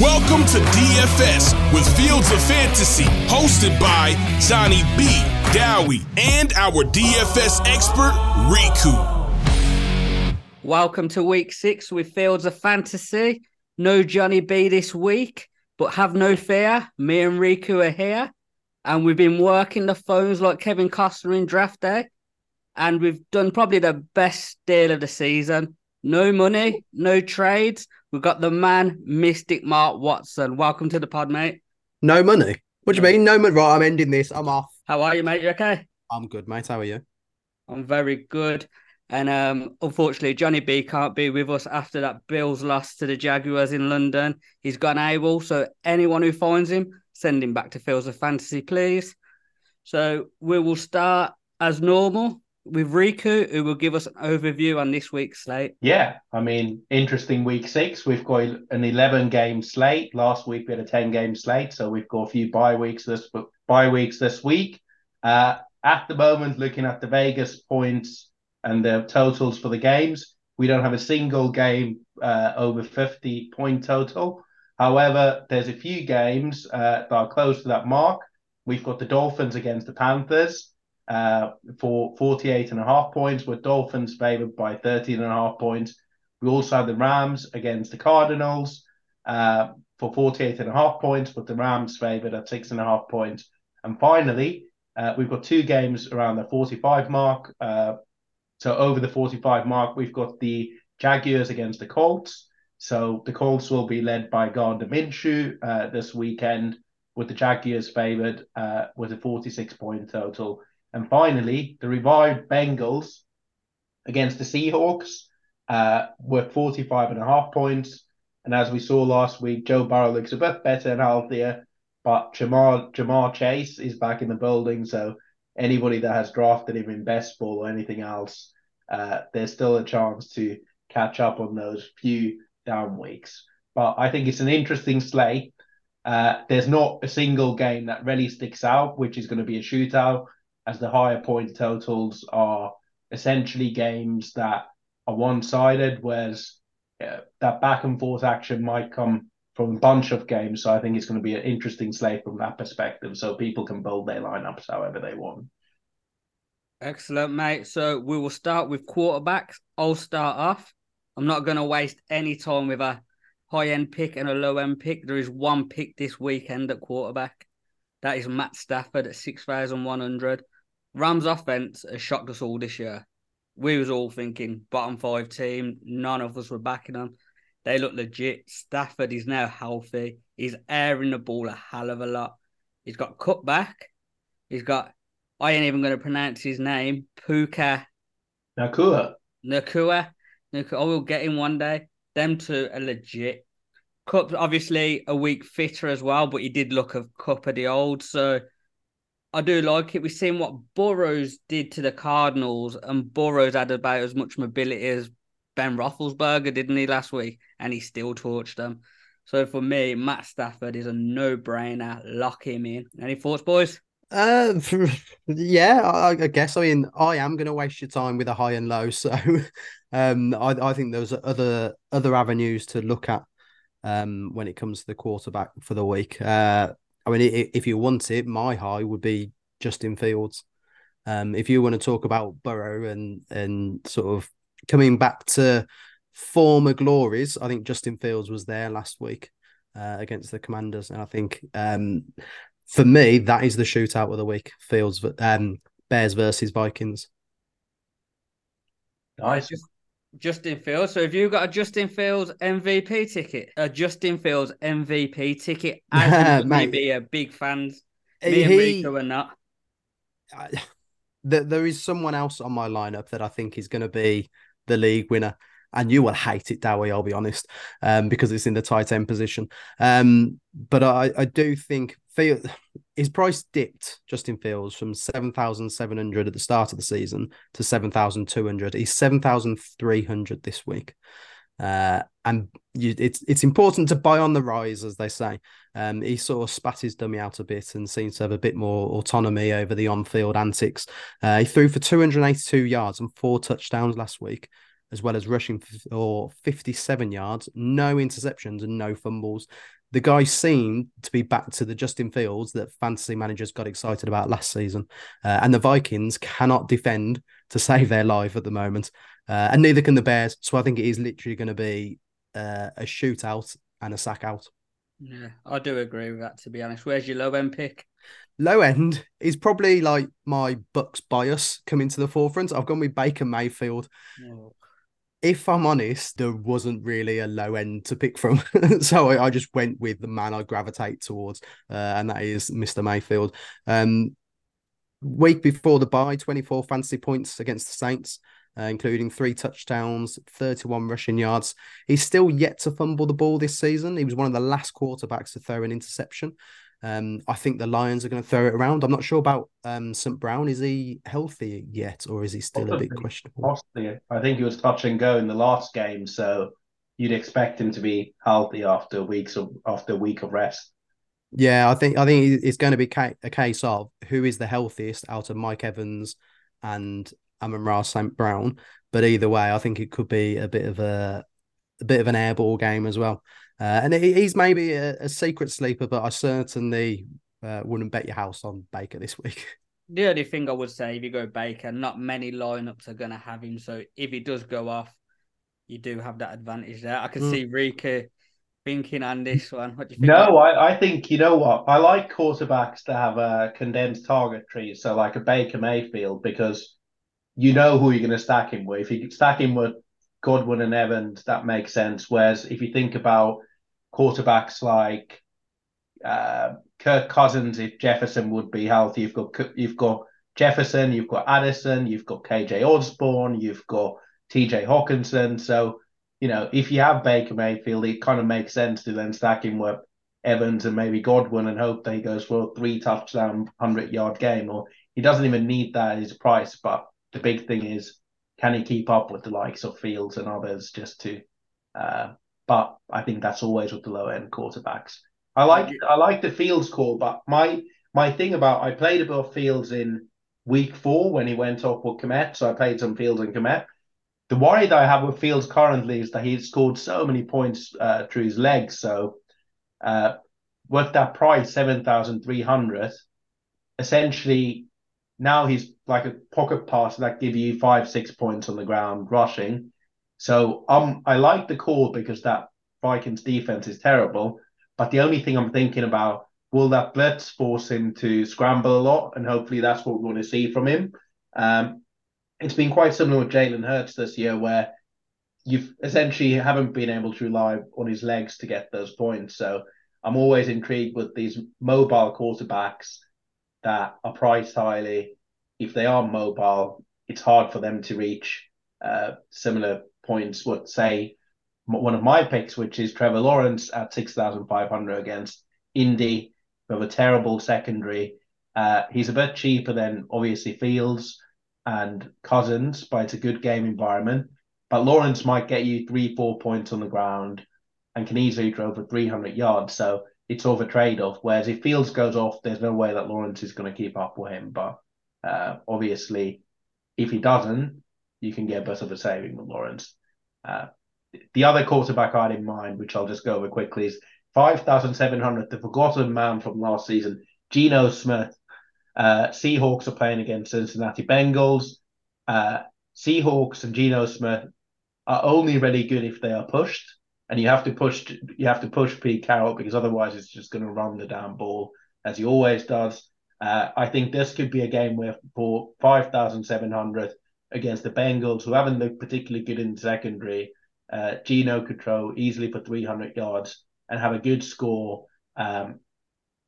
Welcome to DFS with Fields of Fantasy, hosted by Johnny B, Dowie, and our DFS expert, Riku. Welcome to week six with Fields of Fantasy. No Johnny B this week, but have no fear. Me and Riku are here, and we've been working the phones like Kevin Costner in draft day. And we've done probably the best deal of the season. No money, no trades. We've got the man, Mystic Mark Watson. Welcome to the pod, mate. No money. What do you mean? No money. Right, I'm ending this. I'm off. How are you, mate? You okay? I'm good, mate. How are you? I'm very good. And um, unfortunately, Johnny B can't be with us after that Bills loss to the Jaguars in London. He's gone able. So anyone who finds him, send him back to Fields of Fantasy, please. So we will start as normal with Riku, who will give us an overview on this week's slate. Yeah, I mean, interesting week six. We've got an 11 game slate. Last week we had a 10 game slate, so we've got a few bye weeks this bye weeks this week. Uh, at the moment, looking at the Vegas points and the totals for the games, we don't have a single game uh, over 50 point total. However, there's a few games uh, that are close to that mark. We've got the Dolphins against the Panthers uh, for 48 and a half points, with Dolphins favored by 13 and a half points. We also have the Rams against the Cardinals uh, for 48 and a half points, with the Rams favored at six and a half points. And finally, uh, we've got two games around the 45 mark. Uh, so over the 45 mark, we've got the Jaguars against the Colts. So the Colts will be led by Gardner Minshew uh, this weekend, with the Jaguars favored uh, with a 46 point total. And finally, the revived Bengals against the Seahawks uh, were 45 and a half points. And as we saw last week, Joe Burrow looks a bit better and healthier, but Ja'Marr, Ja'Marr Chase is back in the building. So anybody that has drafted him in best ball or anything else, uh, there's still a chance to catch up on those few down weeks. But I think it's an interesting slate. Uh, there's not a single game that really sticks out, which is going to be a shootout as the higher point totals are essentially games that are one sided, whereas uh, that back and forth action might come from a bunch of games. So I think it's going to be an interesting slate from that perspective. So people can build their lineups however they want. Excellent, mate. So we will start with quarterbacks. I'll start off. I'm not going to waste any time with a high end pick and a low end pick. There is one pick this weekend at quarterback. That is Matt Stafford at 6,100. Rams offense has shocked us all this year. We was all thinking bottom five team. None of us were backing them. They look legit. Stafford is now healthy. He's airing the ball a hell of a lot. He's got Kupp back. He's got I ain't even going to pronounce his name. Puka Nacua. Nakua. Nacua. I will get him one day. Them two are legit. Kupp obviously a week fitter as well, but he did look a cup of the old. So I do like it. We've seen what Burrows did to the Cardinals, and Burrows had about as much mobility as Ben Roethlisberger, didn't he, last week? And he still torched them. So for me, Matt Stafford is a no-brainer. Lock him in. Any thoughts, boys? Uh, yeah, I, I guess. I mean, I am going to waste your time with a high and low, so um, I, I think there's other other avenues to look at um when it comes to the quarterback for the week. Uh, I mean, if you want it, my high would be Justin Fields. Um, if you want to talk about Burrow and and sort of coming back to former glories, I think Justin Fields was there last week uh, against the Commanders, and I think um, for me that is the shootout of the week: Fields, um, Bears versus Vikings. Nice. Justin Fields. So if you've got a Justin Fields MVP ticket, a Justin Fields MVP ticket, as maybe a big fans, me he, and Rico are not. I, there is someone else on my lineup that I think is going to be the league winner. And you will hate it, Dowie, I'll be honest, um, because it's in the tight end position. Um, but I, I do think Field, his price dipped Justin Fields from 7,700 at the start of the season to 7,200. He's 7,300 this week. Uh, and you, it's it's important to buy on the rise, as they say. Um, he sort of spat his dummy out a bit and seems to have a bit more autonomy over the on-field antics. Uh, he threw for 282 yards and four touchdowns last week, as well as rushing for 57 yards, no interceptions and no fumbles the guy seemed to be back to the Justin Fields that fantasy managers got excited about last season. Uh, and the Vikings cannot defend to save their life at the moment. Uh, and neither can the Bears. So I think it is literally going to be uh, a shootout and a sack out. Yeah, I do agree with that, to be honest. Where's your low end pick? Low end is probably like my Bucs bias coming to the forefront. I've gone with Baker Mayfield. Oh if I'm honest, there wasn't really a low end to pick from. so I, I, just went with the man I gravitate towards, uh, and that is Mr. Mayfield. Um, week before the bye, 24 fantasy points against the Saints, uh, including three touchdowns, 31 rushing yards. He's still yet to fumble the ball this season. He was one of the last quarterbacks to throw an interception. Um, I think the Lions are going to throw it around. I'm not sure about um, St. Brown. Is he healthy yet, or is he still a bit questionable? I think he was touch and go in the last game, so you'd expect him to be healthy after weeks of after a week of rest. Yeah, I think I think it's going to be a case of who is the healthiest out of Mike Evans and Amon-Ra St. Brown. But either way, I think it could be a bit of a a bit of an airball game as well. Uh, and he's maybe a, a, secret sleeper, but I certainly uh, wouldn't bet your house on Baker this week. The only thing I would say, if you go Baker, not many lineups are going to have him. So if he does go off, you do have that advantage there. I can mm. see Rika thinking on this one. What do you think? No, I, I think you know what I like quarterbacks to have a condensed target tree, so like a Baker Mayfield, because you know who you're going to stack him with. If you stack him with Godwin and Evans, that makes sense. Whereas if you think about quarterbacks like uh, Kirk Cousins, if Jefferson would be healthy, you've got you've got Jefferson, you've got Addison, you've got KJ Osborn, you've got TJ Hockenson. So you know if you have Baker Mayfield, it kind of makes sense to then stack him with Evans and maybe Godwin and hope that he goes for a three touchdown, hundred yard game. Or he doesn't even need that at his price. But the big thing is can he keep up with the likes of Fields and others just to uh, but I think that's always with the low end quarterbacks. I like I like the Fields call, but my my thing about I played a bit of Fields in week four when he went off with Kmet, so I played some Fields and Kmet. The worry that I have with Fields currently is that he's scored so many points uh, through his legs. So uh, with that price, seven thousand three hundred, essentially now he's like a pocket passer that give you five, six points on the ground rushing. So um, I like the call because that Vikings defense is terrible. But the only thing I'm thinking about will that blitz force him to scramble a lot, and hopefully that's what we want to see from him. Um, it's been quite similar with Jalen Hurts this year, where you've essentially haven't been able to rely on his legs to get those points. So I'm always intrigued with these mobile quarterbacks that are priced highly, if they are mobile, it's hard for them to reach uh, similar points. What say one of my picks, which is Trevor Lawrence at six thousand five hundred against Indy, with a terrible secondary. Uh, he's a bit cheaper than obviously Fields and Cousins, but it's a good game environment. But Lawrence might get you three, four points on the ground and can easily throw for 300 yards. So it's over trade off. Whereas if Fields goes off, there's no way that Lawrence is going to keep up with him. But uh, obviously, if he doesn't, you can get better a saving with Lawrence. Uh, the other quarterback I had in mind, which I'll just go over quickly, is 5,700, the forgotten man from last season, Geno Smith. Uh, Seahawks are playing against Cincinnati Bengals. Uh, Seahawks and Geno Smith are only really good if they are pushed and you have to push you have to push Pete Carroll because otherwise it's just going to run the damn ball as he always does. Uh, I think this could be a game where for five thousand seven hundred against the Bengals, who haven't looked particularly good in secondary, uh, Geno could throw easily for three hundred yards and have a good score. Um,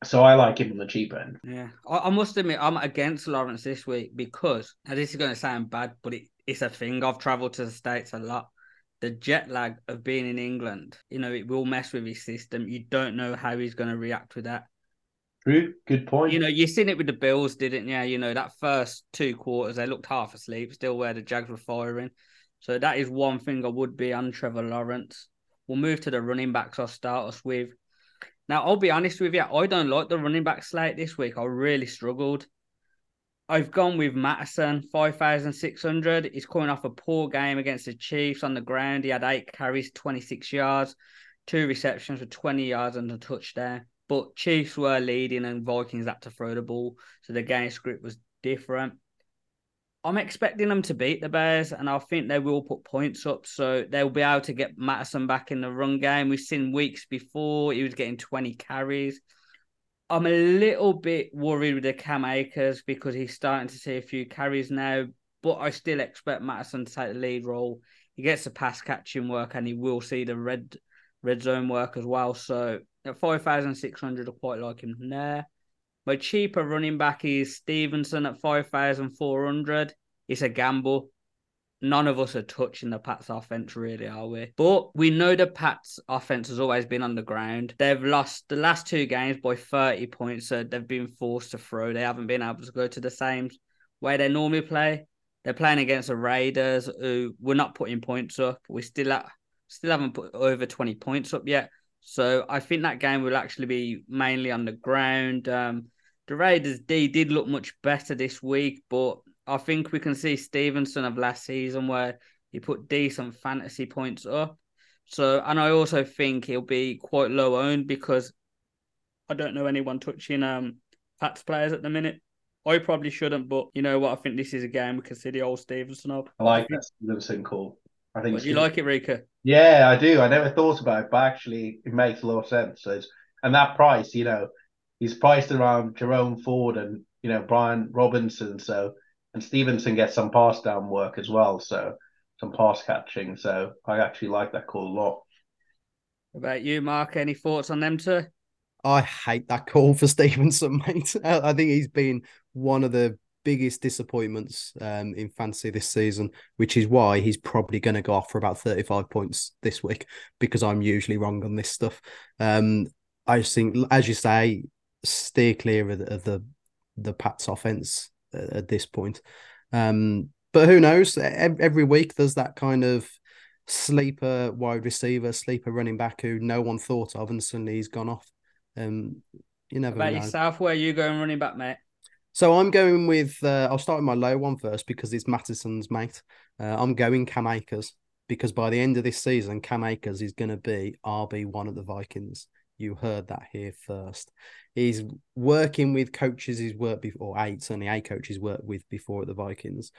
so I like him on the cheap end. Yeah, I, I must admit I'm against Lawrence this week because this is going to sound bad, but it, it's a thing. I've travelled to the states a lot the jet lag of being in England, you know, it will mess with his system. You don't know how he's going to react with that. True. Good point. You know, you've seen it with the Bills, didn't you? You know, that first two quarters, they looked half asleep, still where the Jags were firing. So that is one thing I would be on Trevor Lawrence. We'll move to the running backs I'll start us with. Now, I'll be honest with you, I don't like the running back slate this week. I really struggled. I've gone with Mattison, 5,600. He's coming off a poor game against the Chiefs on the ground. He had eight carries, 26 yards. two receptions for 20 yards and a touchdown. But Chiefs were leading and Vikings had to throw the ball. So the game script was different. I'm expecting them to beat the Bears, and I think they will put points up. So they'll be able to get Mattison back in the run game. We've seen weeks before he was getting 20 carries. I'm a little bit worried with the Cam Akers because he's starting to see a few carries now, but I still expect Mattison to take the lead role. He gets the pass catching work and he will see the red red zone work as well. So at 5,600, I quite like him there. My cheaper running back is Stevenson at 5,400. It's a gamble. None of us are touching the Pats offense, really, are we? But we know the Pats offense has always been on the ground. They've lost the last two games by 30 points, so they've been forced to throw. They haven't been able to go to the same way they normally play. They're playing against the Raiders, who we're not putting points up. We still at, still haven't put over 20 points up yet. So I think that game will actually be mainly on the ground. Um, the Raiders D did look much better this week, but I think we can see Stevenson of last season where he put decent fantasy points up. So, and I also think he'll be quite low owned because I don't know anyone touching um Pats players at the minute. I probably shouldn't, but you know what? I think this is a game we can see the old Stevenson up. I like that Stevenson call. I think. You like it, Rika? Yeah, I do. I never thought about it, but actually, it makes a lot of sense. So and that price, you know, he's priced around Jerome Ford and you know Brian Robinson. So and Stevenson gets some pass down work as well. So some pass catching. So I actually like that call a lot. What about you, Mark? Any thoughts on them two? I hate that call for Stevenson, mate. I think he's been one of the biggest disappointments um, in fantasy this season, which is why he's probably going to go off for about 35 points this week because I'm usually wrong on this stuff. Um, I just think, as you say, steer clear of the of the, the Pats offense at, at this point. Um, but who knows? Every week there's that kind of sleeper wide receiver, sleeper running back who no one thought of, and suddenly he's gone off. Um, you never about know. yourself. Where are you going running back, mate? So I'm going with. Uh, I'll start with my low one first because it's Mattison's mate. Uh, I'm going Cam Akers because by the end of this season, Cam Akers is going to be RB one of the Vikings. You heard that here first. He's working with coaches he's worked before, eight, certainly eight coaches worked with before at the Vikings.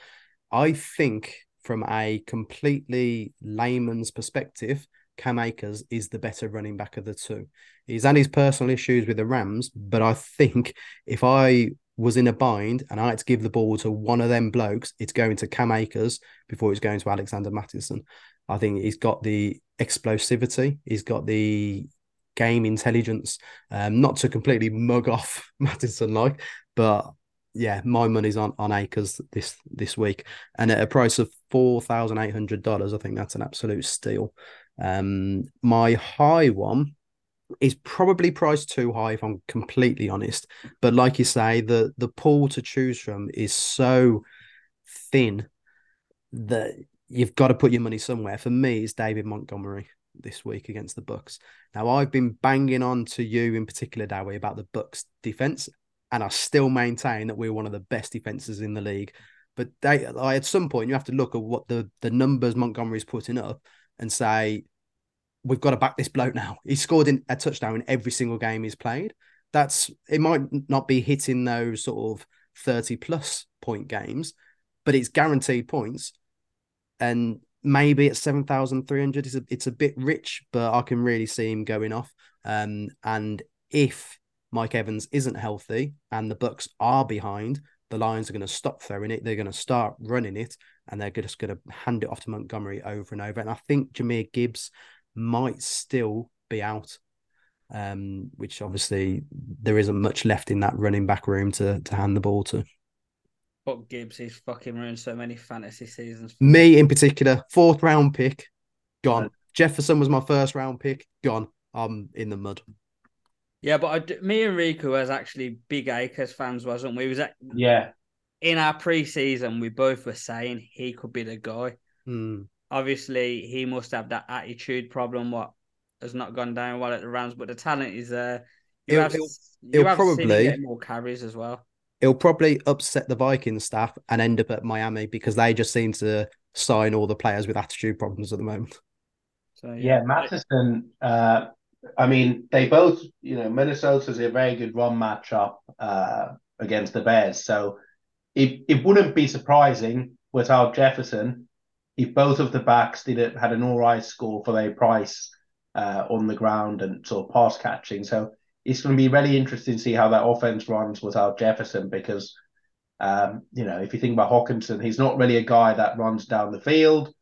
I think from a completely layman's perspective, Cam Akers is the better running back of the two. He's had his personal issues with the Rams, but I think if I was in a bind and I had to give the ball to one of them blokes, it's going to Cam Akers before it's going to Alexander Mattison. I think he's got the explosivity, he's got the game intelligence. Um, not to completely mug off Mattison like, but yeah, my money's on on Akers this this week, and at a price of four thousand eight hundred dollars, I think that's an absolute steal. Um, my high one is probably priced too high if I'm completely honest. But like you say, the the pool to choose from is so thin that you've got to put your money somewhere. For me, it's David Montgomery this week against the Bucs. Now I've been banging on to you in particular, Dowie, about the Bucs defense, and I still maintain that we're one of the best defenses in the league. But they, at some point, you have to look at what the the numbers Montgomery's putting up and say, we've got to back this bloke now. He scored in a touchdown in every single game he's played. That's it might not be hitting those sort of 30 plus point games, but it's guaranteed points. And maybe at 7,300 it's a, it's a bit rich, but I can really see him going off. Um, and if Mike Evans isn't healthy and the Bucs are behind, the Lions are going to stop throwing it. They're going to start running it, and they're just going to hand it off to Montgomery over and over. And I think Jahmyr Gibbs might still be out, um, which obviously there isn't much left in that running back room to to hand the ball to. But Gibbs, he's fucking ruined so many fantasy seasons. Me in particular, fourth round pick, gone. Jefferson was my first round pick, gone. I'm in the mud. Yeah, but I, me and Riku was actually big Akers fans, wasn't we? Was at, yeah. In our preseason, we both were saying he could be the guy. Hmm. Obviously, he must have that attitude problem. What has not gone down well at the Rams, but the talent is there. You He'll- have, he'll- you he'll have probably- get more carries as well. It'll probably upset the Vikings staff and end up at Miami because they just seem to sign all the players with attitude problems at the moment. So Yeah, Mattison. Uh, I mean, they both, you know, Minnesota's a very good run matchup uh, against the Bears. So it, it wouldn't be surprising without Jefferson if both of the backs did it, had an all right score for their price uh, on the ground and sort of pass catching. So it's going to be really interesting to see how that offense runs without Jefferson because, um, you know, if you think about Hockenson, he's not really a guy that runs down the field.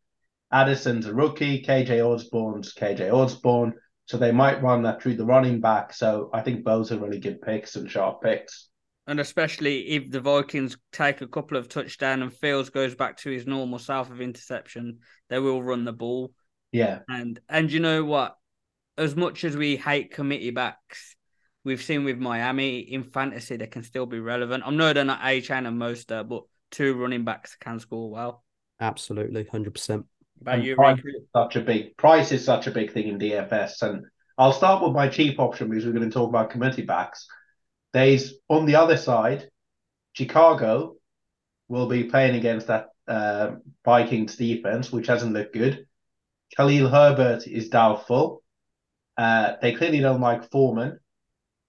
Addison's a rookie. KJ Osborn's KJ Osborn. So they might run that through the running back. So I think both are really good picks and sharp picks. And especially if the Vikings take a couple of touchdowns and Fields goes back to his normal self of interception, they will run the ball. Yeah. And and you know what? As much as we hate committee backs, we've seen with Miami in fantasy they can still be relevant. I know they're not Achane and Mostert, but two running backs can score well. Absolutely, hundred percent. About you, price Rick? is such a big price is such a big thing in DFS, and I'll start with my cheap option because we're going to talk about committee backs. There's on the other side, Chicago will be playing against that uh, Vikings defense, which hasn't looked good. Khalil Herbert is doubtful. Uh, they clearly don't like Foreman,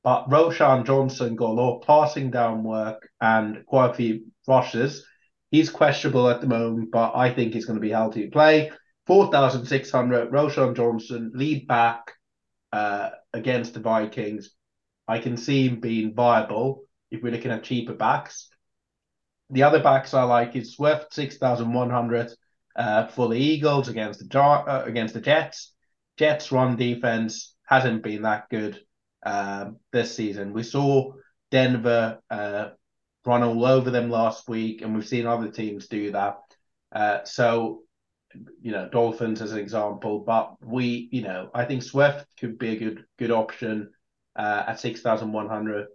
but Roschon Johnson got a lot of passing down work and quite a few rushes. He's questionable at the moment, but I think he's going to be healthy to play. 4,600, Roschon Johnson, lead back uh, against the Vikings. I can see him being viable if we're looking at cheaper backs. The other backs I like is Swift, 6,100 uh, for the Eagles against the, uh, against the Jets. Jets' run defense hasn't been that good um, this season. We saw Denver uh, run all over them last week, and we've seen other teams do that. Uh, so, you know, Dolphins as an example, but we, you know, I think Swift could be a good good option uh, at six thousand one hundred.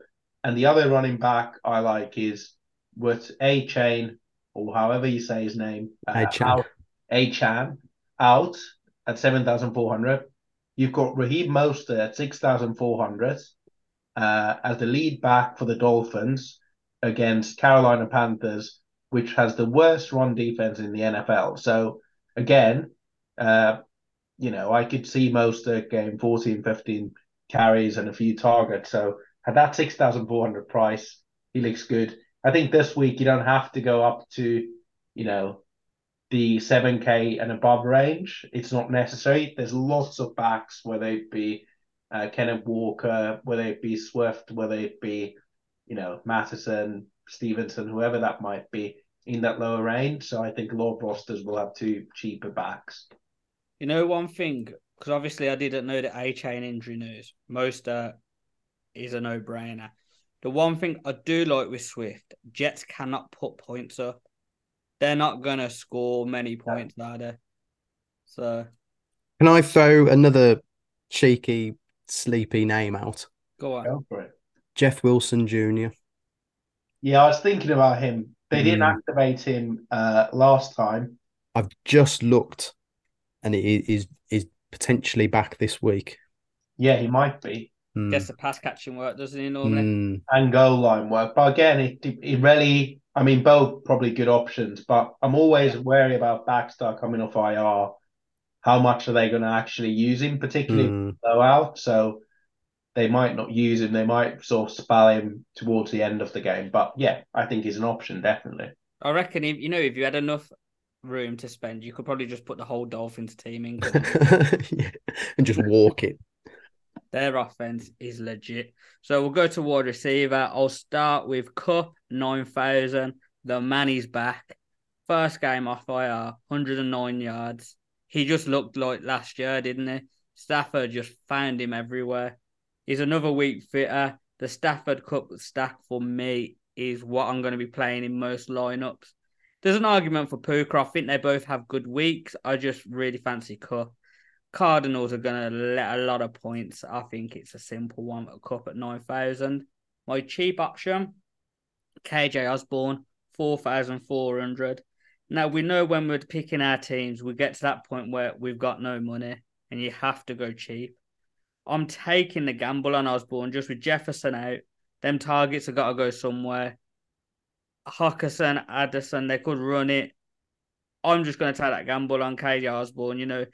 And the other running back I like is with Chain or however you say his name, uh, out, Achane out at seven thousand four hundred. You've got Raheem Mostert at six thousand four hundred uh, as the lead back for the Dolphins against Carolina Panthers, which has the worst run defense in the NFL. So again, uh, you know, I could see Mostert getting 14, 15 carries and a few targets. So at that 6,400 price, he looks good. I think this week you don't have to go up to, you know, the 7K and above range. It's not necessary. There's lots of backs, whether it be uh, Kenneth Walker, whether it be Swift, whether it be, you know, Mattison, Stevenson, whoever that might be in that lower range. So I think a lot of rosters will have two cheaper backs. You know one thing, because obviously I didn't know the Achane injury news. Most uh, is a no brainer. The one thing I do like with Swift, Jets cannot put points up. They're not gonna score many points, are they? So Can I throw another cheeky, sleepy name out? go on. Go for it. Jeff Wilson Jr. Yeah, I was thinking about him. They didn't Mm. activate him uh, last time. I've just looked, and he is is potentially back this week. Yeah, he might be. Hmm. Gets the pass catching work, doesn't he normally? Hmm. and goal line work. But again, it, it really, I mean, both probably good options, but I'm always wary about Baxter coming off IR. How much are they going to actually use him, particularly Hmm. blowout? So they might not use him. They might sort of spell him towards the end of the game. But yeah, I think he's an option, definitely. I reckon if you know if you had enough room to spend, you could probably just put the whole Dolphins team in. Yeah. and just walk it. Their offense is legit. So we'll go to wide receiver. I'll start with Kupp nine thousand. The man is back. First game off IR, 109 yards. He just looked like last year, didn't he? Stafford just found him everywhere. He's another week fitter. The Stafford Kupp stack for me is what I'm going to be playing in most lineups. There's an argument for Puka. I think they both have good weeks. I just really fancy Kupp. Cardinals are going to let a lot of points. I think it's a simple one. A Kupp at 9,000. My cheap option, KJ Osborn, 4,400. Now, we know when we're picking our teams, we get to that point where we've got no money and you have to go cheap. I'm taking the gamble on Osborn just with Jefferson out. Them targets have got to go somewhere. Hockenson, Addison, they could run it. I'm just going to take that gamble on KJ Osborn. You know,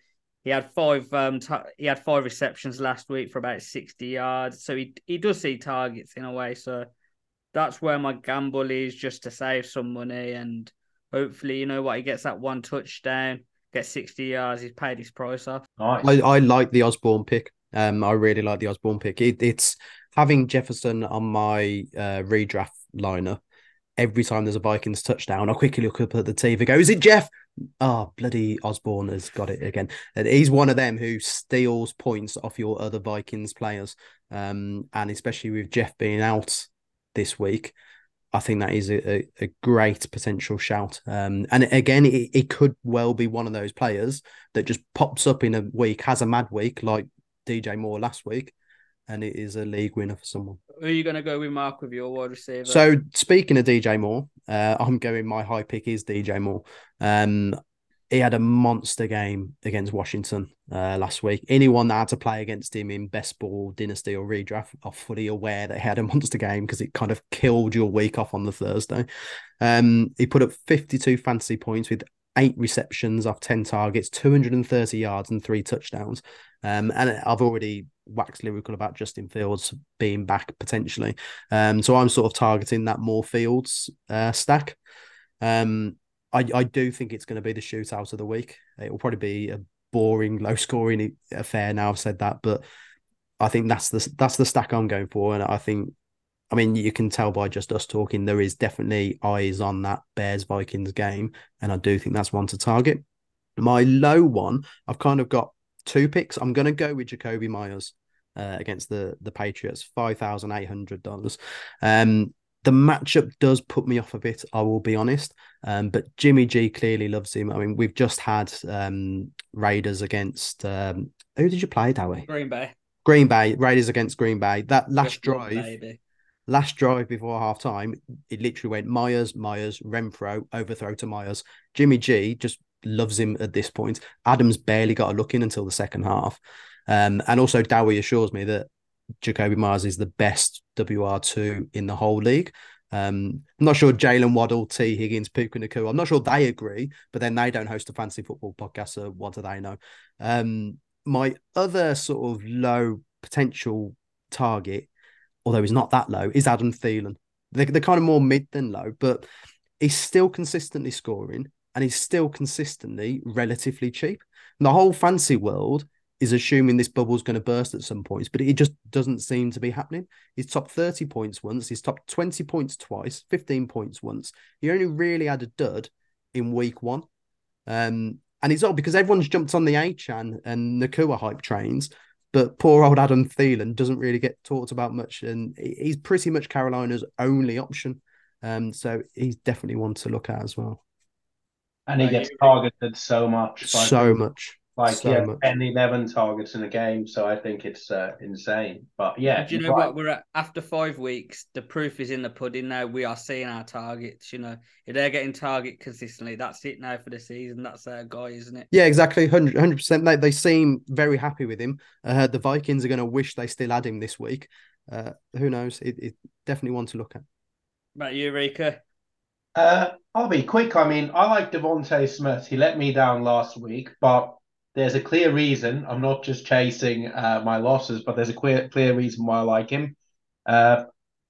He had five um t- he had five receptions last week for about sixty yards, so he he does see targets in a way. So that's where my gamble is, just to save some money and hopefully, you know what, he gets that one touchdown, gets sixty yards, he's paid his price off. Nice. I, I like the Osborn pick. Um, I really like the Osborn pick. It, it's having Jefferson on my uh, redraft lineup. Every time there's a Vikings touchdown, I quickly look up at the TV. Go, is it Jeff? Oh, bloody Osborn has got it again. And he's one of them who steals points off your other Vikings players. Um, and especially with Jeff being out this week, I think that is a, a, a great potential shout. Um, and again, it, it could well be one of those players that just pops up in a week, has a mad week like DJ Moore last week, and it is a league winner for someone. Who are you going to go with, Mark, with your wide receiver? So speaking of DJ Moore, uh, I'm going. My high pick is DJ Moore. Um, he had a monster game against Washington uh, last week. Anyone that had to play against him in best ball, dynasty, or redraft are fully aware that he had a monster game because it kind of killed your week off on the Thursday. Um, he put up 52 fantasy points with eight receptions off 10 targets, 230 yards, and three touchdowns. Um, and I've already waxed lyrical about Justin Fields being back potentially. Um, so I'm sort of targeting that more Fields uh, stack. Um, I, I do think it's going to be the shootout of the week. It will probably be a boring, low scoring affair. Now I've said that, but I think that's the that's the stack I'm going for, and I think, I mean, you can tell by just us talking, there is definitely eyes on that Bears Vikings game, and I do think that's one to target. My low one, I've kind of got two picks. I'm going to go with Jakobi Meyers uh, against the the Patriots, five thousand eight hundred dollars. Um, the matchup does put me off a bit, I will be honest. Um, but Jimmy G clearly loves him. I mean, we've just had um, Raiders against um, who did you play, Dowie? Green Bay. Green Bay, Raiders against Green Bay. That last drive, baby. last drive before half time, it literally went Meyers, Meyers, Renfrow, overthrow to Myers. Jimmy G just loves him at this point. Adams barely got a look in until the second half. Um, and also Dowie assures me that Jakobi Meyers is the best WR2 in the whole league. Um, I'm not sure Jalen Waddle, Tee Higgins, Puka. I'm not sure they agree, but then they don't host a fantasy football podcast, so what do they know? Um, my other sort of low potential target, although he's not that low, is Adam Thielen. They're, they're kind of more mid than low, but he's still consistently scoring and he's still consistently relatively cheap. And the whole fancy world is assuming this bubble's going to burst at some points, but it just doesn't seem to be happening. He's top 30 points once, he's top 20 points twice, 15 points once. He only really had a dud in week one. Um, and it's all because everyone's jumped on the Achane and Nacua hype trains, but poor old Adam Thielen doesn't really get talked about much, and he's pretty much Carolina's only option. Um, so he's definitely one to look at as well. And he Right, gets targeted so much. Like, So much. like so yeah, much. 10, 11 targets in a game. So I think it's uh, insane. But yeah, Do you know right. what? We're at after five weeks. The proof is in the pudding now. We are seeing our targets. You know, if they're getting target consistently, that's it now for the season. That's their guy, isn't it? Yeah, exactly. 100 percent. They they seem very happy with him. Uh, the Vikings are going to wish they still had him this week. Uh, who knows? It, it definitely one to look at. About you, Eureka. Uh, I'll be quick. I mean, I like DeVonta Smith. He let me down last week, but there's a clear reason. I'm not just chasing uh, my losses, but there's a clear clear reason why I like him. Uh,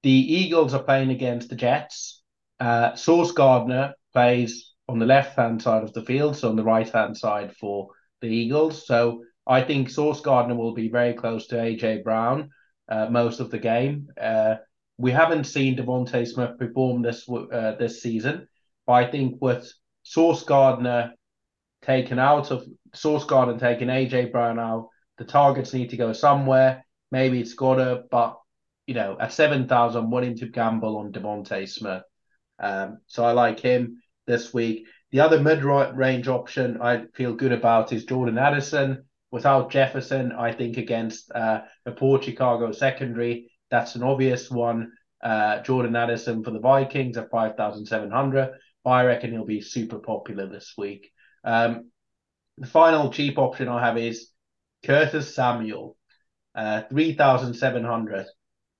the Eagles are playing against the Jets. Uh, Sauce Gardner plays on the left hand side of the field, so on the right hand side for the Eagles. So I think Sauce Gardner will be very close to AJ Brown uh, most of the game. We haven't seen DeVonta Smith perform this uh, this season, but I think with Sauce Gardner taken out of Sauce Gardner taking AJ Brown out, the targets need to go somewhere. Maybe it's Goedert, but you know, at seven thousand, willing to gamble on DeVonta Smith. Um, so I like him this week. The other mid-range option I feel good about is Jordan Addison. Without Jefferson, I think against uh, a poor Chicago secondary, that's an obvious one. Uh, Jordan Addison for the Vikings at 5,700. I reckon he'll be super popular this week. Um, the final cheap option I have is Curtis Samuel, uh, 3,700.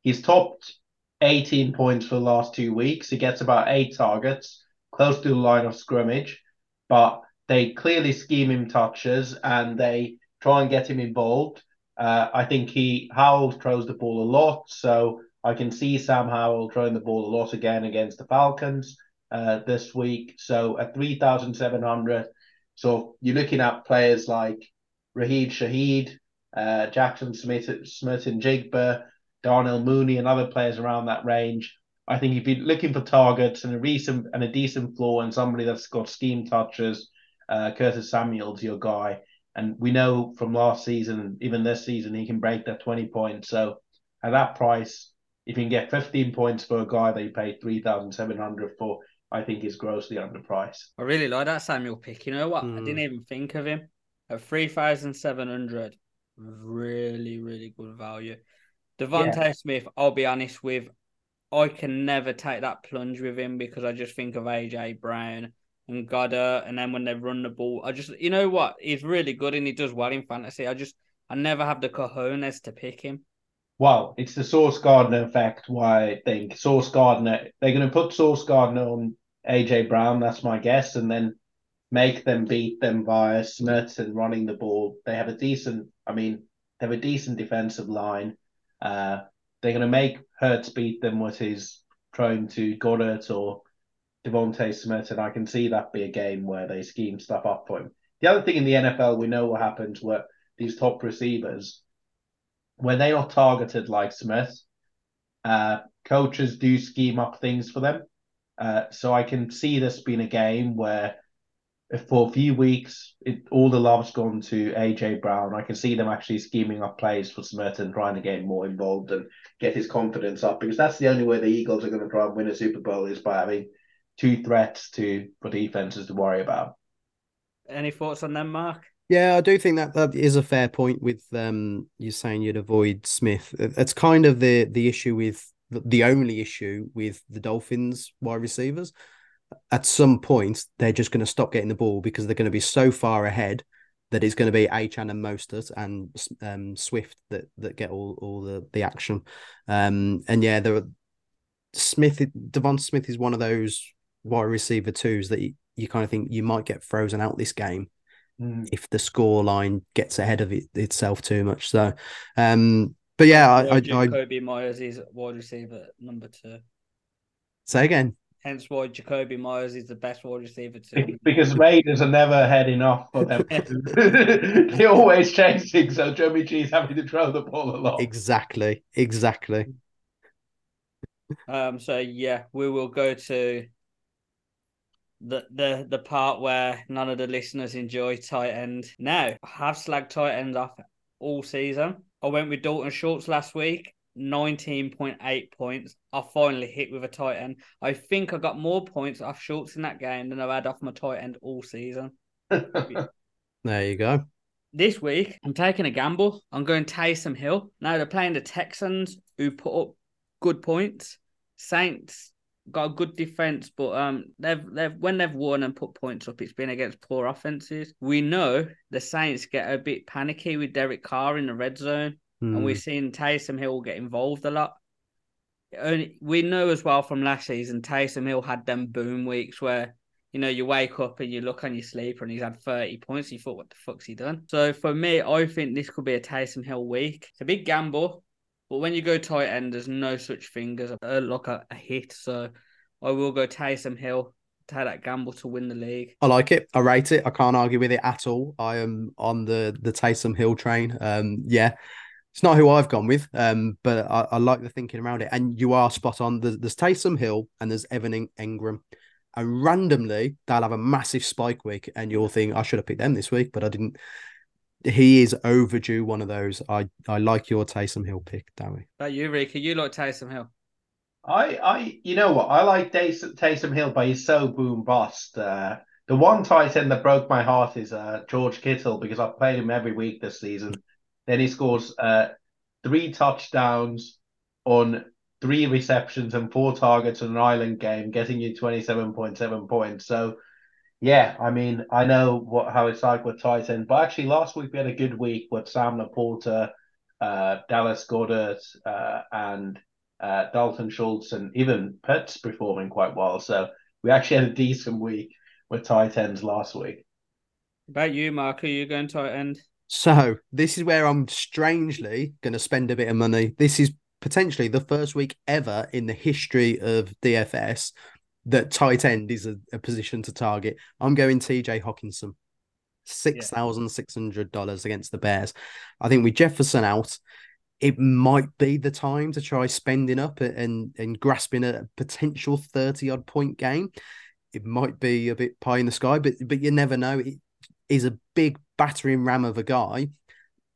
He's topped 18 points for the last two weeks. He gets about eight targets, close to the line of scrimmage, but they clearly scheme him touches and they try and get him involved. Uh, I think he Howell throws the ball a lot, so I can see Sam Howell throwing the ball a lot again against the Falcons uh, this week. So at three thousand seven hundred, so you're looking at players like Rashid Shaheed, uh, Jaxon Smith, Smith-Njigba, Darnell Mooney, and other players around that range. I think if you're looking for targets and a recent and a decent floor and somebody that's got scheme touches, uh, Curtis Samuel's your guy. And we know from last season, even this season, he can break that 20 points. So at that price, if you can get 15 points for a guy that you paid 3,700 for, I think is grossly underpriced. I really like that Samuel pick. You know what? Mm. I didn't hmm. even think of him at 3,700. Really, really good value. DeVonta yeah. Smith, I'll be honest with, I can never take that plunge with him because I just think of AJ Brown and Goedert, and then when they run the ball, I just you know what he's really good and he does well in fantasy. I just I never have the cojones to pick him. Well, it's the Sauce Gardner effect. Why I think Sauce Gardner they're going to put Sauce Gardner on AJ Brown. That's my guess, and then make them beat them via Smith and running the ball. They have a decent. I mean, they have a decent defensive line. Uh, they're going to make Hurts beat them with his throwing to Goedert or DeVonta Smith, and I can see that be a game where they scheme stuff up for him. The other thing in the NFL, we know what happens where these top receivers, when they are targeted like Smith, uh, coaches do scheme up things for them. Uh, so I can see this being a game where for a few weeks, it, all the love's gone to AJ Brown. I can see them actually scheming up plays for Smith and trying to get more involved and get his confidence up because that's the only way the Eagles are going to try and win a Super Bowl is by having two threats to for defenses to worry about. Any thoughts on them, Mark? Yeah, I do think that that is a fair point. With um, you saying you'd avoid Smith. It's kind of the the issue with the only issue with the Dolphins wide receivers. At some point, they're just going to stop getting the ball because they're going to be so far ahead that it's going to be Achane and Mostert and um, Swift that that get all all the the action. Um, and yeah, there Smith Devon Smith is one of those wide receiver twos that you, you kind of think you might get frozen out this game mm. if the score line gets ahead of it, itself too much. So, um, but yeah, I, I, Jakobi Meyers is wide receiver number two. Say again. Hence why Jakobi Meyers is the best wide receiver too. Because Raiders are never heading off for them. they always chasing, so Jimmy G's having to throw the ball a lot. Exactly. Exactly. Um. So yeah, we will go to the the the part where none of the listeners enjoy tight end. Now, I have slagged tight ends off all season. I went with Dalton Schultz last week, 19.8 points. I finally hit with a tight end. I think I got more points off Schultz in that game than I've had off my tight end all season. there you go. This week, I'm taking a gamble. I'm going Taysom Hill. Now they're playing the Texans, who put up good points. Saints got a good defense, but um, they've they've when they've won and put points up, it's been against poor offenses. We know the Saints get a bit panicky with Derek Carr in the red zone, mm. and we've hmm. seen Taysom Hill get involved a lot. Only we know as well from last season, Taysom Hill had them boom weeks where you know you wake up and you look on your sleeper and he's had thirty points. You thought, what the fuck's he done? So for me, I think this could be a Taysom Hill week. It's a big gamble. But when you go tight end, there's no such thing as a, like a, a hit. So I will go Taysom Hill. Take that gamble to win the league. I like it. I rate it. I can't argue with it at all. I am on the the Taysom Hill train. Um, yeah, it's not who I've gone with. Um, but I, I like the thinking around it. And you are spot on. There's, there's Taysom Hill and there's Evan Engram. And randomly, they'll have a massive spike week, and you'll think I should have picked them this week, but I didn't he is overdue one of those. I I like your Taysom Hill pick, Dowie. About you, Rika, you like Taysom Hill. I I you know what I like Taysom, Taysom Hill, but he's so boom bust. Uh, the one tight end that broke my heart is uh, George Kittle because I've played him every week this season. Then he scores uh, three touchdowns on three receptions and four targets in an island game, getting you twenty seven point seven points. So yeah, I mean, I know what how it's like with tight end, but actually last week we had a good week with Sam LaPorta, uh, Dallas Goedert, uh, and uh, Dalton Schultz, and even Pitts performing quite well. So we actually had a decent week with tight ends last week. About you, Mark, are you going tight end? So this is where I'm strangely going to spend a bit of money. This is potentially the first week ever in the history of DFS that tight end is a, a position to target. I'm going TJ Hockenson, six thousand six hundred dollars against the Bears. I think with Jefferson out, it might be the time to try spending up and and grasping a potential thirty odd point game. It might be a bit pie in the sky, but but you never know. It is a big battering ram of a guy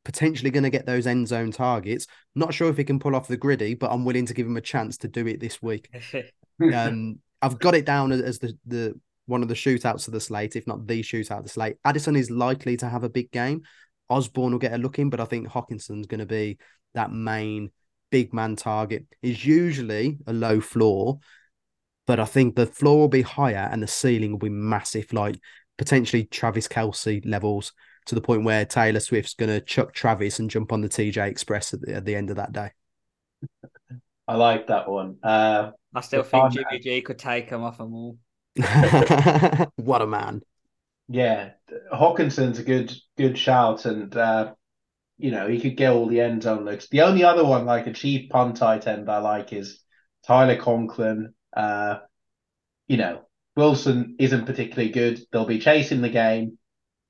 potentially going to get those end zone targets. Not sure if he can pull off the griddy, but I'm willing to give him a chance to do it this week. um, I've got it down as the the one of the shootouts of the slate, if not the shootout of the slate. Addison is likely to have a big game. Osborn will get a look in, but I think Hockenson's going to be that main big man target. Is usually a low floor, but I think the floor will be higher and the ceiling will be massive, like potentially Travis Kelce levels to the point where Taylor Swift's going to chuck Travis and jump on the TJ Express at the, at the end of that day. I like that one. Uh, I still think Jimmy G could take him off them all. what a man! Yeah, Hockenson's a good good shout, and uh, you know he could get all the end zone looks. The only other one, like a cheap punt tight end, I like is Tyler Conklin. Uh, you know, Wilson isn't particularly good. They'll be chasing the game.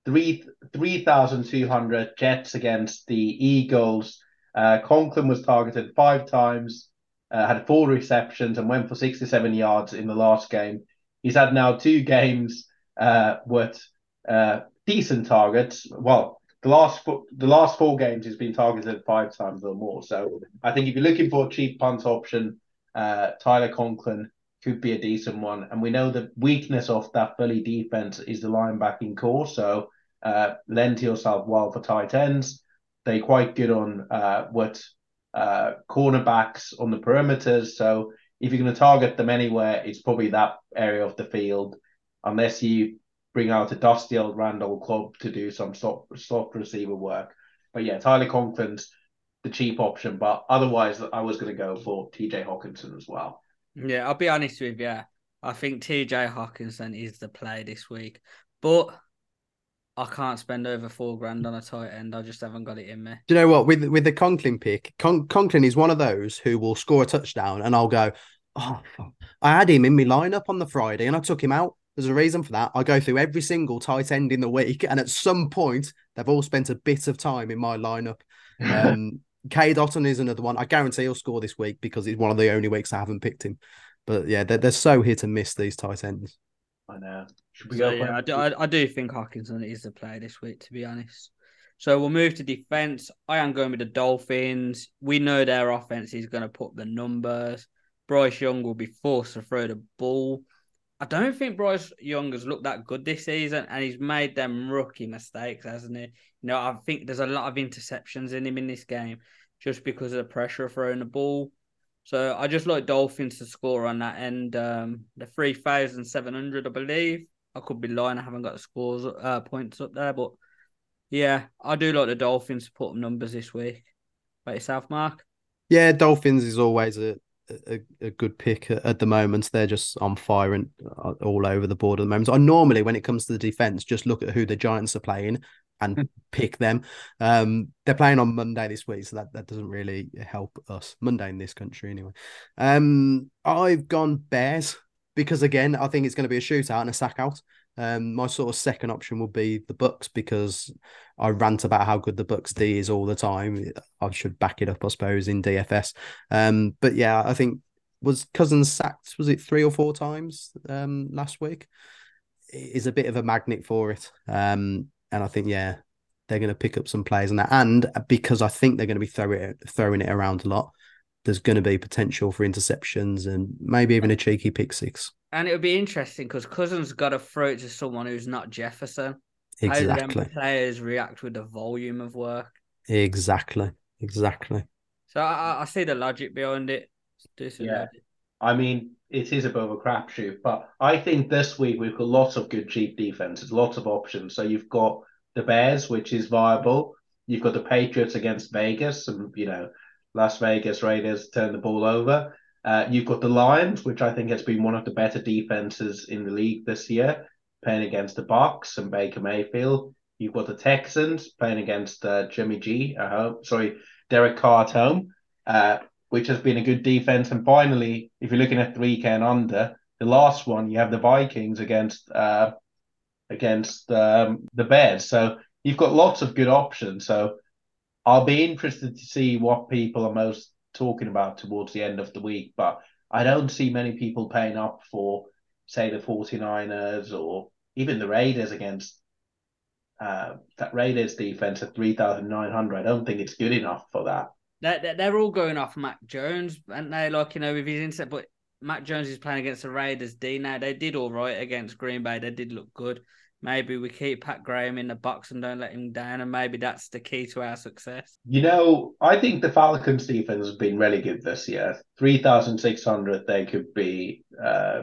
Three three thousand two hundred Jets against the Eagles. Uh, Conklin was targeted five times, uh, had four receptions, and went for sixty seven yards in the last game. He's had now two games uh, with uh, decent targets. Well, the last the last four games he's been targeted five times or more. So I think if you're looking for a cheap punt option, uh, Tyler Conklin could be a decent one. And we know the weakness of that Philly defense is the linebacking corps. So uh, lend to yourself well for tight ends. They're quite good on uh, what uh, cornerbacks on the perimeters. So if you're going to target them anywhere, it's probably that area of the field, unless you bring out a dusty old Randall Cobb to do some slot, slot receiver work. But yeah, Tyler Conklin's the cheap option. But otherwise, I was going to go for TJ Hockenson as well. Yeah, I'll be honest with you. I think TJ Hockenson is the play this week, but I can't spend over four grand on a tight end. I just haven't got it in me. Do you know what? With with the Conklin pick, Con- Conklin is one of those who will score a touchdown, and I'll go, oh, I had him in my lineup on the Friday, and I took him out. There's a reason for that. I go through every single tight end in the week, and at some point, they've all spent a bit of time in my lineup. Um, Cade Otton is another one. I guarantee he'll score this week because it's one of the only weeks I haven't picked him. But yeah, they're, they're so hit and miss these tight ends. I know. Should we So, go? yeah, I do, I, I do think Hockenson is the player this week, to be honest. So we'll move to defense. I am going with the Dolphins. We know their offense is going to put the numbers. Bryce Young will be forced to throw the ball. I don't think Bryce Young has looked that good this season, and he's made them rookie mistakes, hasn't he? You know, I think there's a lot of interceptions in him in this game just because of the pressure of throwing the ball. So I just like Dolphins to score on that end. Um, the three thousand seven hundred, I believe. I could be lying. I haven't got the scores uh, points up there, but yeah, I do like the Dolphins to put numbers this week. About yourself, Mark? Yeah, Dolphins is always a a, a good pick at, at the moment. They're just on fire and uh, all over the board at the moment. I normally, when it comes to the defense, just look at who the Giants are playing and pick them. Um, they're playing on Monday this week, so that, that doesn't really help us. Monday in this country, anyway. Um, I've gone Bears because again, I think it's going to be a shootout and a sack out. Um, my sort of second option would be the Bucs because I rant about how good the Bucs D is all the time. I should back it up, I suppose, in DFS. Um, but yeah, I think was Cousins sacked. Was it three or four times um last week? Is a bit of a magnet for it. Um, and I think yeah, they're going to pick up some players on that. And because I think they're going to be throwing it, throwing it around a lot, there's going to be potential for interceptions and maybe even a cheeky pick six. And it would be interesting because Cousins got to throw it to someone who's not Jefferson. Exactly. them players react with the volume of work? Exactly. Exactly. So I, I- I see the logic behind it. Yeah. I mean, it is a bit of a crapshoot, but I think this week we've got lots of good cheap defenses, lots of options. So you've got the Bears, which is viable. You've got the Patriots against Vegas, and you know, Las Vegas Raiders turn the ball over. Uh, you've got the Lions, which I think has been one of the better defenses in the league this year, playing against the Bucs and Baker Mayfield. You've got the Texans playing against uh, Jimmy G at home. Sorry, Derek Carr at home, uh, which has been a good defense. And finally, if you're looking at three and under, the last one you have the Vikings against uh, against um, the Bears. So you've got lots of good options. So I'll be interested to see what people are most talking about towards the end of the week. But I don't see many people paying up for, say, the 49ers or even the Raiders against uh, that Raiders defense at 3,900. I don't think it's good enough for that. They're, all going off Mac Jones, and they like, you know, with his inset, but Mac Jones is playing against the Raiders D now. They did all right against Green Bay. They did look good. Maybe we keep Pat Graham in the box and don't let him down, and maybe that's the key to our success. You know, I think the Falcons defense has been really good this year. Three thousand six hundred, they could be uh,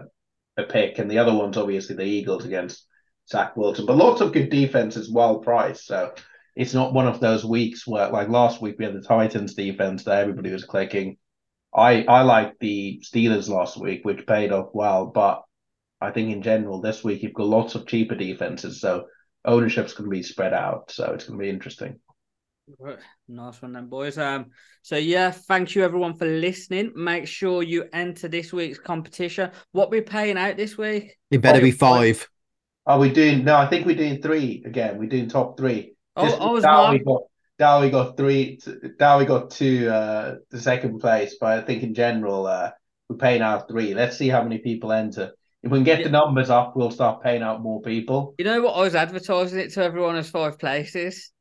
a pick, and the other one's obviously the Eagles against Zach Wilson. But lots of good defense is well priced, so it's not one of those weeks where, like last week, we had the Titans defense that everybody was clicking. I I like the Steelers last week, which paid off well, but I think in general this week you've got lots of cheaper defenses, so ownership's going to be spread out. So it's going to be interesting. Nice one, then, boys. Um, so yeah, thank you everyone for listening. Make sure you enter this week's competition. What we're paying out this week? It better be five. Are we doing? No, I think we're doing three again. We're doing top three. Oh, I was Dowie got Dowie got three. Dowie got two. Uh, the second place, but I think in general, uh, we're paying out three. Let's see how many people enter. If we can get the numbers up, we'll start paying out more people. You know what? I was advertising it to everyone as five places.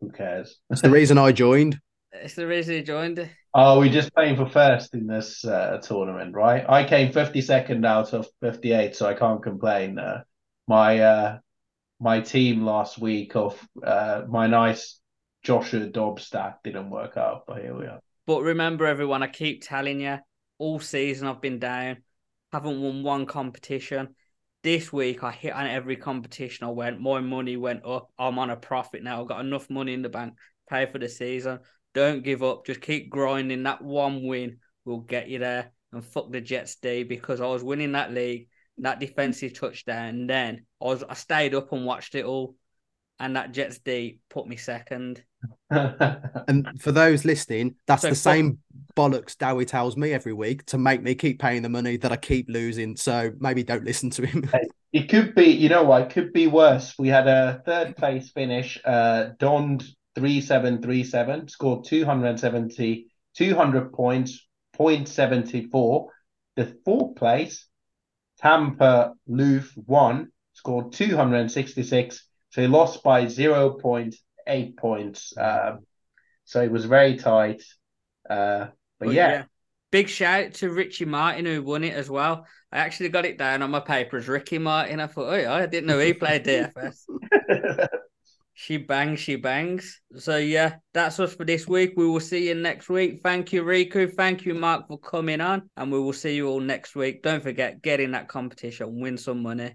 Who cares? That's the reason I joined. It's the reason he joined. Oh, we're just playing for first in this uh, tournament, right? I came 52nd out of 58, so I can't complain. Uh, my uh, my team last week of uh, my nice Joshua Dobbs stack didn't work out, but here we are. But remember, everyone, I keep telling you, all season I've been down haven't won one competition. This week I hit on every competition I went. My money went up. I'm on a profit now. I've got enough money in the bank, pay for the season. Don't give up. Just keep grinding. That one win will get you there. And fuck the Jets D because I was winning that league, that defensive touchdown. And then I was I stayed up and watched it all. And that Jets D put me second. And for those listening, that's so the same bollocks Dowie tells me every week to make me keep paying the money that I keep losing. So maybe don't listen to him. it could be, you know what, it could be worse. We had a third place finish, uh, Donned 3737, scored 270, 200 points, 0.74. The fourth place, Tampa Loof 1, scored 266. So he lost by 0.8 eight points. Um, so it was very tight. Uh, but, yeah. yeah. Big shout to Richie Martin who won it as well. I actually got it down on my paper as Ricky Martin. I thought, oh, I didn't know he played DFS. she bangs, she bangs. So yeah, that's us for this week. We will see you next week. Thank you, Riku. Thank you, Mark, for coming on, and we will see you all next week. Don't forget, get in that competition, win some money.